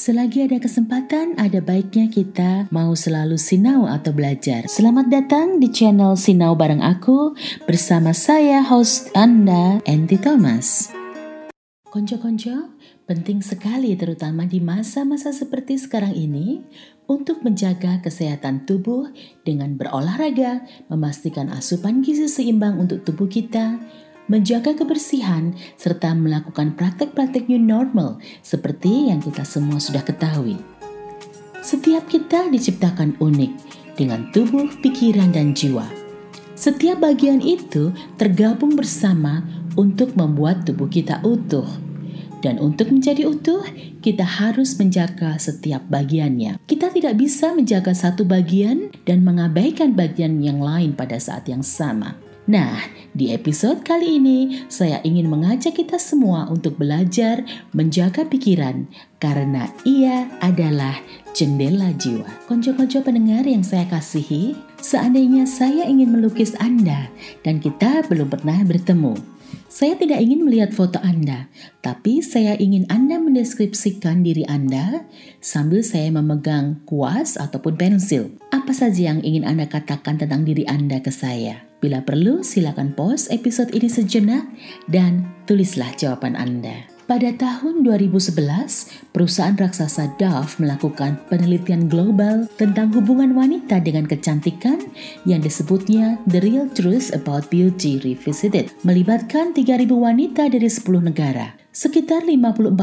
Selagi ada kesempatan, ada baiknya kita mau selalu sinau atau belajar. Selamat datang di channel Sinau bareng aku bersama saya host Anda, Andy Thomas. Konco-konco, penting sekali terutama di masa-masa seperti sekarang ini untuk menjaga kesehatan tubuh dengan berolahraga, memastikan asupan gizi seimbang untuk tubuh kita, menjaga kebersihan, serta melakukan praktek-praktek new normal seperti yang kita semua sudah ketahui. Setiap kita diciptakan unik dengan tubuh, pikiran, dan jiwa. Setiap bagian itu tergabung bersama untuk membuat tubuh kita utuh. Dan untuk menjadi utuh, kita harus menjaga setiap bagiannya. Kita tidak bisa menjaga satu bagian dan mengabaikan bagian yang lain pada saat yang sama. Nah, di episode kali ini saya ingin mengajak kita semua untuk belajar menjaga pikiran karena ia adalah jendela jiwa. Konco-konco pendengar yang saya kasihi, seandainya saya ingin melukis Anda dan kita belum pernah bertemu. Saya tidak ingin melihat foto Anda, tapi saya ingin Anda mendeskripsikan diri Anda sambil saya memegang kuas ataupun pensil. Apa saja yang ingin Anda katakan tentang diri Anda ke saya? Bila perlu, silakan pause episode ini sejenak dan tulislah jawaban Anda. Pada tahun 2011, perusahaan raksasa Dove melakukan penelitian global tentang hubungan wanita dengan kecantikan yang disebutnya The Real Truth About Beauty Revisited, melibatkan 3.000 wanita dari 10 negara. Sekitar 54%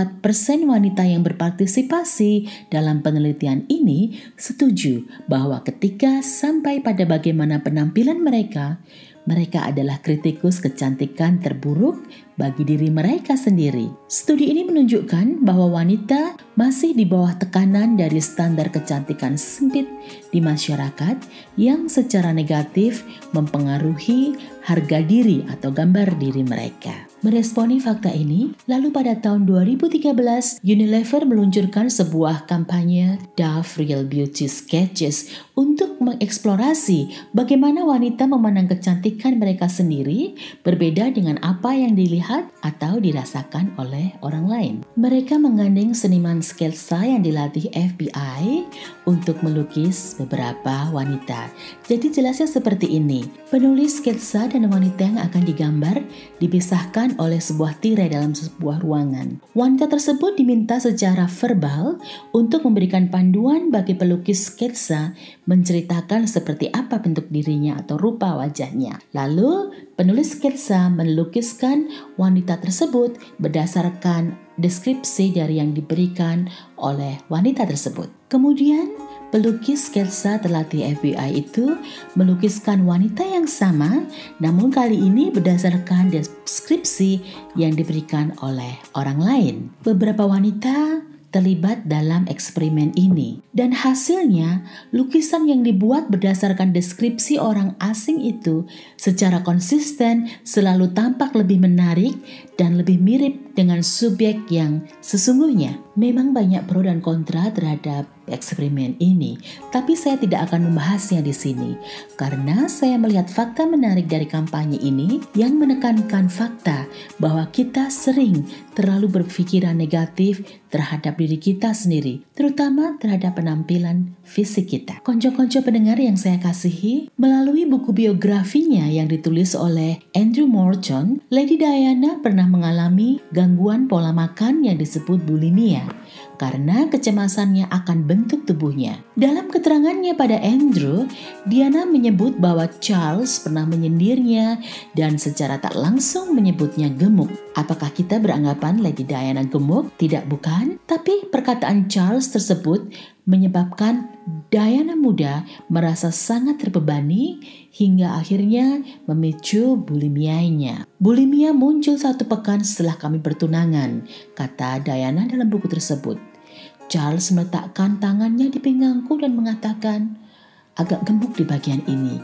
wanita yang berpartisipasi dalam penelitian ini setuju bahwa ketika sampai pada bagaimana penampilan mereka, mereka adalah kritikus kecantikan terburuk bagi diri mereka sendiri. Studi ini menunjukkan bahwa wanita masih di bawah tekanan dari standar kecantikan sempit di masyarakat yang secara negatif mempengaruhi harga diri atau gambar diri mereka. Meresponi fakta ini, lalu pada tahun 2013, Unilever meluncurkan sebuah kampanye Dove Real Beauty Sketches untuk mengeksplorasi bagaimana wanita memandang kecantikan mereka sendiri berbeda dengan apa yang dilihat atau dirasakan oleh orang lain. Mereka menggandeng seniman sketsa yang dilatih FBI untuk melukis beberapa wanita. Jadi jelasnya seperti ini, penulis sketsa dan wanita yang akan digambar dipisahkan oleh sebuah tirai dalam sebuah ruangan. Wanita tersebut diminta secara verbal untuk memberikan panduan bagi pelukis sketsa menceritakan seperti apa bentuk dirinya atau rupa wajahnya. Lalu, penulis sketsa melukiskan wanita tersebut berdasarkan deskripsi dari yang diberikan oleh wanita tersebut. Kemudian, Pelukis sketsa terlatih FBI itu melukiskan wanita yang sama, namun kali ini berdasarkan deskripsi yang diberikan oleh orang lain. Beberapa wanita terlibat dalam eksperimen ini, dan hasilnya lukisan yang dibuat berdasarkan deskripsi orang asing itu secara konsisten selalu tampak lebih menarik dan lebih mirip dengan subjek yang sesungguhnya. Memang banyak pro dan kontra terhadap eksperimen ini, tapi saya tidak akan membahasnya di sini karena saya melihat fakta menarik dari kampanye ini yang menekankan fakta bahwa kita sering terlalu berpikiran negatif terhadap diri kita sendiri, terutama terhadap penampilan fisik kita. Konco-konco pendengar yang saya kasihi, melalui buku biografinya yang ditulis oleh Andrew Morton, Lady Diana pernah mengalami gangguan pola makan yang disebut bulimia karena kecemasannya akan bentuk tubuhnya. Dalam keterangannya pada Andrew, Diana menyebut bahwa Charles pernah menyindirnya dan secara tak langsung menyebutnya gemuk. Apakah kita beranggapan Lady Diana gemuk? Tidak bukan, tapi perkataan Charles tersebut menyebabkan Diana muda merasa sangat terbebani hingga akhirnya memicu bulimianya. Bulimia muncul satu pekan setelah kami bertunangan, kata Diana dalam buku tersebut. Charles meletakkan tangannya di pinggangku dan mengatakan, agak gemuk di bagian ini.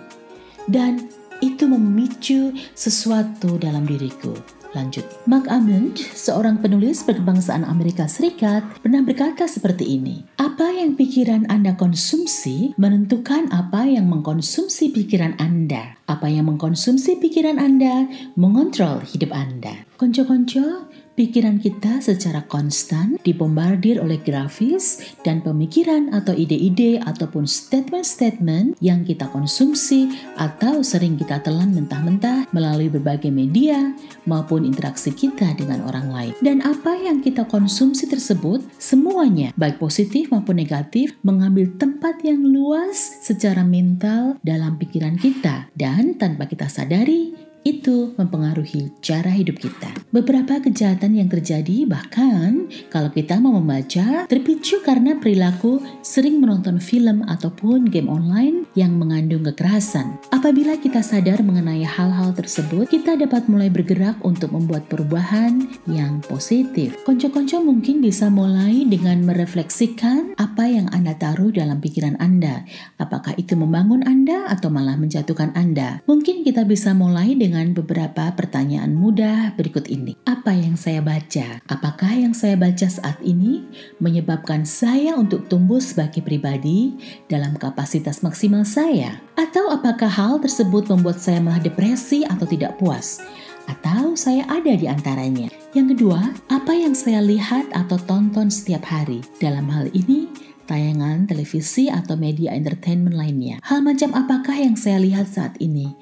Dan itu memicu sesuatu dalam diriku. Lanjut. Mark Amond, seorang penulis berkebangsaan Amerika Serikat, pernah berkata seperti ini. Apa yang pikiran Anda konsumsi menentukan apa yang mengkonsumsi pikiran Anda. Apa yang mengkonsumsi pikiran Anda mengontrol hidup Anda. Konco-konco, pikiran kita secara konstan dibombardir oleh grafis dan pemikiran atau ide-ide ataupun statement-statement yang kita konsumsi atau sering kita telan mentah-mentah melalui berbagai media maupun interaksi kita dengan orang lain. Dan apa yang kita konsumsi tersebut semuanya baik positif maupun negatif mengambil tempat yang luas secara mental dalam pikiran kita dan tanpa kita sadari itu mempengaruhi cara hidup kita. Beberapa kejahatan yang terjadi bahkan kalau kita mau membaca terpicu karena perilaku sering menonton film ataupun game online yang mengandung kekerasan. Apabila kita sadar mengenai hal-hal tersebut, kita dapat mulai bergerak untuk membuat perubahan yang positif. Konco-konco mungkin bisa mulai dengan merefleksikan apa yang Anda taruh dalam pikiran Anda. Apakah itu membangun Anda atau malah menjatuhkan Anda? Mungkin kita bisa mulai dengan dengan beberapa pertanyaan mudah berikut ini. Apa yang saya baca? Apakah yang saya baca saat ini menyebabkan saya untuk tumbuh sebagai pribadi dalam kapasitas maksimal saya? Atau apakah hal tersebut membuat saya malah depresi atau tidak puas? Atau saya ada di antaranya? Yang kedua, apa yang saya lihat atau tonton setiap hari? Dalam hal ini, tayangan televisi atau media entertainment lainnya. Hal macam apakah yang saya lihat saat ini?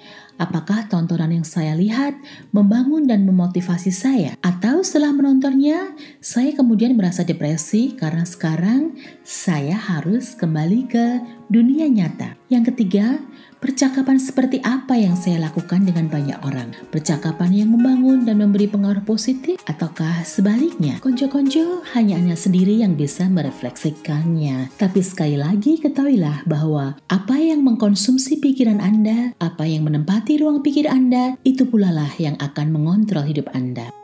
Apakah tontonan yang saya lihat membangun dan memotivasi saya? Atau setelah menontonnya, saya kemudian merasa depresi karena sekarang saya harus kembali ke dunia nyata. Yang ketiga, Percakapan seperti apa yang saya lakukan dengan banyak orang? Percakapan yang membangun dan memberi pengaruh positif ataukah sebaliknya? Konco-konco hanya Anda sendiri yang bisa merefleksikannya. Tapi sekali lagi ketahuilah bahwa apa yang mengkonsumsi pikiran Anda, apa yang menempati ruang pikir Anda, itu pula lah yang akan mengontrol hidup Anda.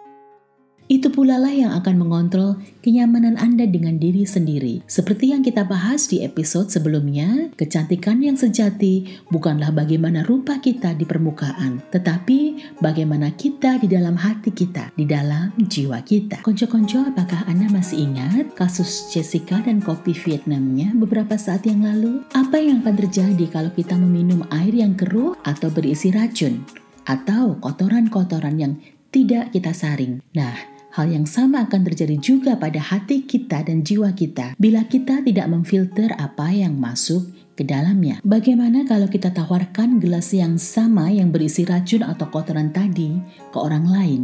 Itu pula lah yang akan mengontrol kenyamanan Anda dengan diri sendiri. Seperti yang kita bahas di episode sebelumnya, kecantikan yang sejati bukanlah bagaimana rupa kita di permukaan, tetapi bagaimana kita di dalam hati kita, di dalam jiwa kita. Konco-konco, apakah Anda masih ingat kasus Jessica dan kopi Vietnamnya beberapa saat yang lalu? Apa yang akan terjadi kalau kita meminum air yang keruh atau berisi racun? Atau kotoran-kotoran yang tidak kita saring. Nah, Hal yang sama akan terjadi juga pada hati kita dan jiwa kita bila kita tidak memfilter apa yang masuk ke dalamnya. Bagaimana kalau kita tawarkan gelas yang sama yang berisi racun atau kotoran tadi ke orang lain?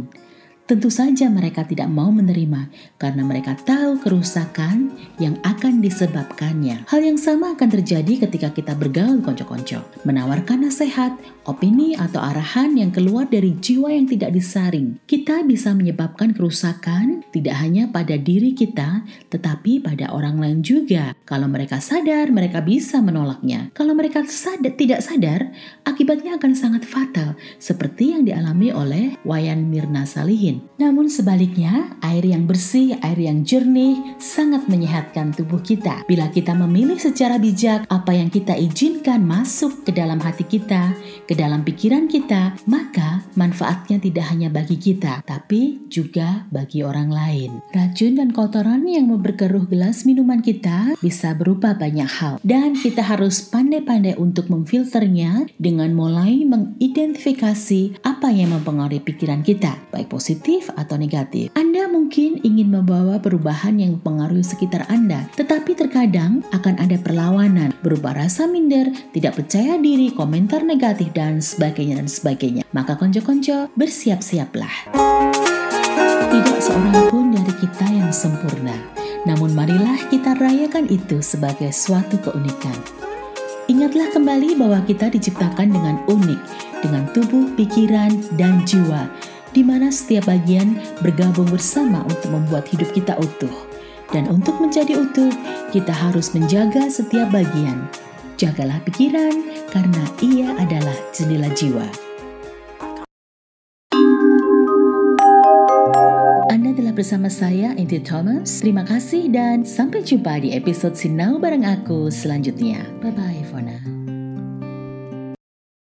Tentu saja mereka tidak mau menerima karena mereka tahu kerusakan yang akan disebabkannya. Hal yang sama akan terjadi ketika kita bergaul konco-konco, menawarkan nasihat, opini atau arahan yang keluar dari jiwa yang tidak disaring. Kita bisa menyebabkan kerusakan tidak hanya pada diri kita, tetapi pada orang lain juga. Kalau mereka sadar, mereka bisa menolaknya. Kalau mereka sadar, tidak sadar, akibatnya akan sangat fatal, seperti yang dialami oleh Wayan Mirna Salihin namun sebaliknya, air yang bersih, air yang jernih sangat menyehatkan tubuh kita. Bila kita memilih secara bijak apa yang kita izinkan masuk ke dalam hati kita, ke dalam pikiran kita, maka manfaatnya tidak hanya bagi kita, tapi juga bagi orang lain. Racun dan kotoran yang memperkeruh gelas minuman kita bisa berupa banyak hal, dan kita harus pandai-pandai untuk memfilternya dengan mulai mengidentifikasi apa yang mempengaruhi pikiran kita, baik positif positif atau negatif. Anda mungkin ingin membawa perubahan yang mempengaruhi sekitar Anda, tetapi terkadang akan ada perlawanan berupa rasa minder, tidak percaya diri, komentar negatif, dan sebagainya dan sebagainya. Maka konco-konco bersiap-siaplah. Tidak seorang pun dari kita yang sempurna, namun marilah kita rayakan itu sebagai suatu keunikan. Ingatlah kembali bahwa kita diciptakan dengan unik, dengan tubuh, pikiran, dan jiwa di mana setiap bagian bergabung bersama untuk membuat hidup kita utuh. Dan untuk menjadi utuh, kita harus menjaga setiap bagian. Jagalah pikiran, karena ia adalah jendela jiwa. Anda telah bersama saya, Andy Thomas. Terima kasih dan sampai jumpa di episode Sinau bareng aku selanjutnya. Bye-bye for now.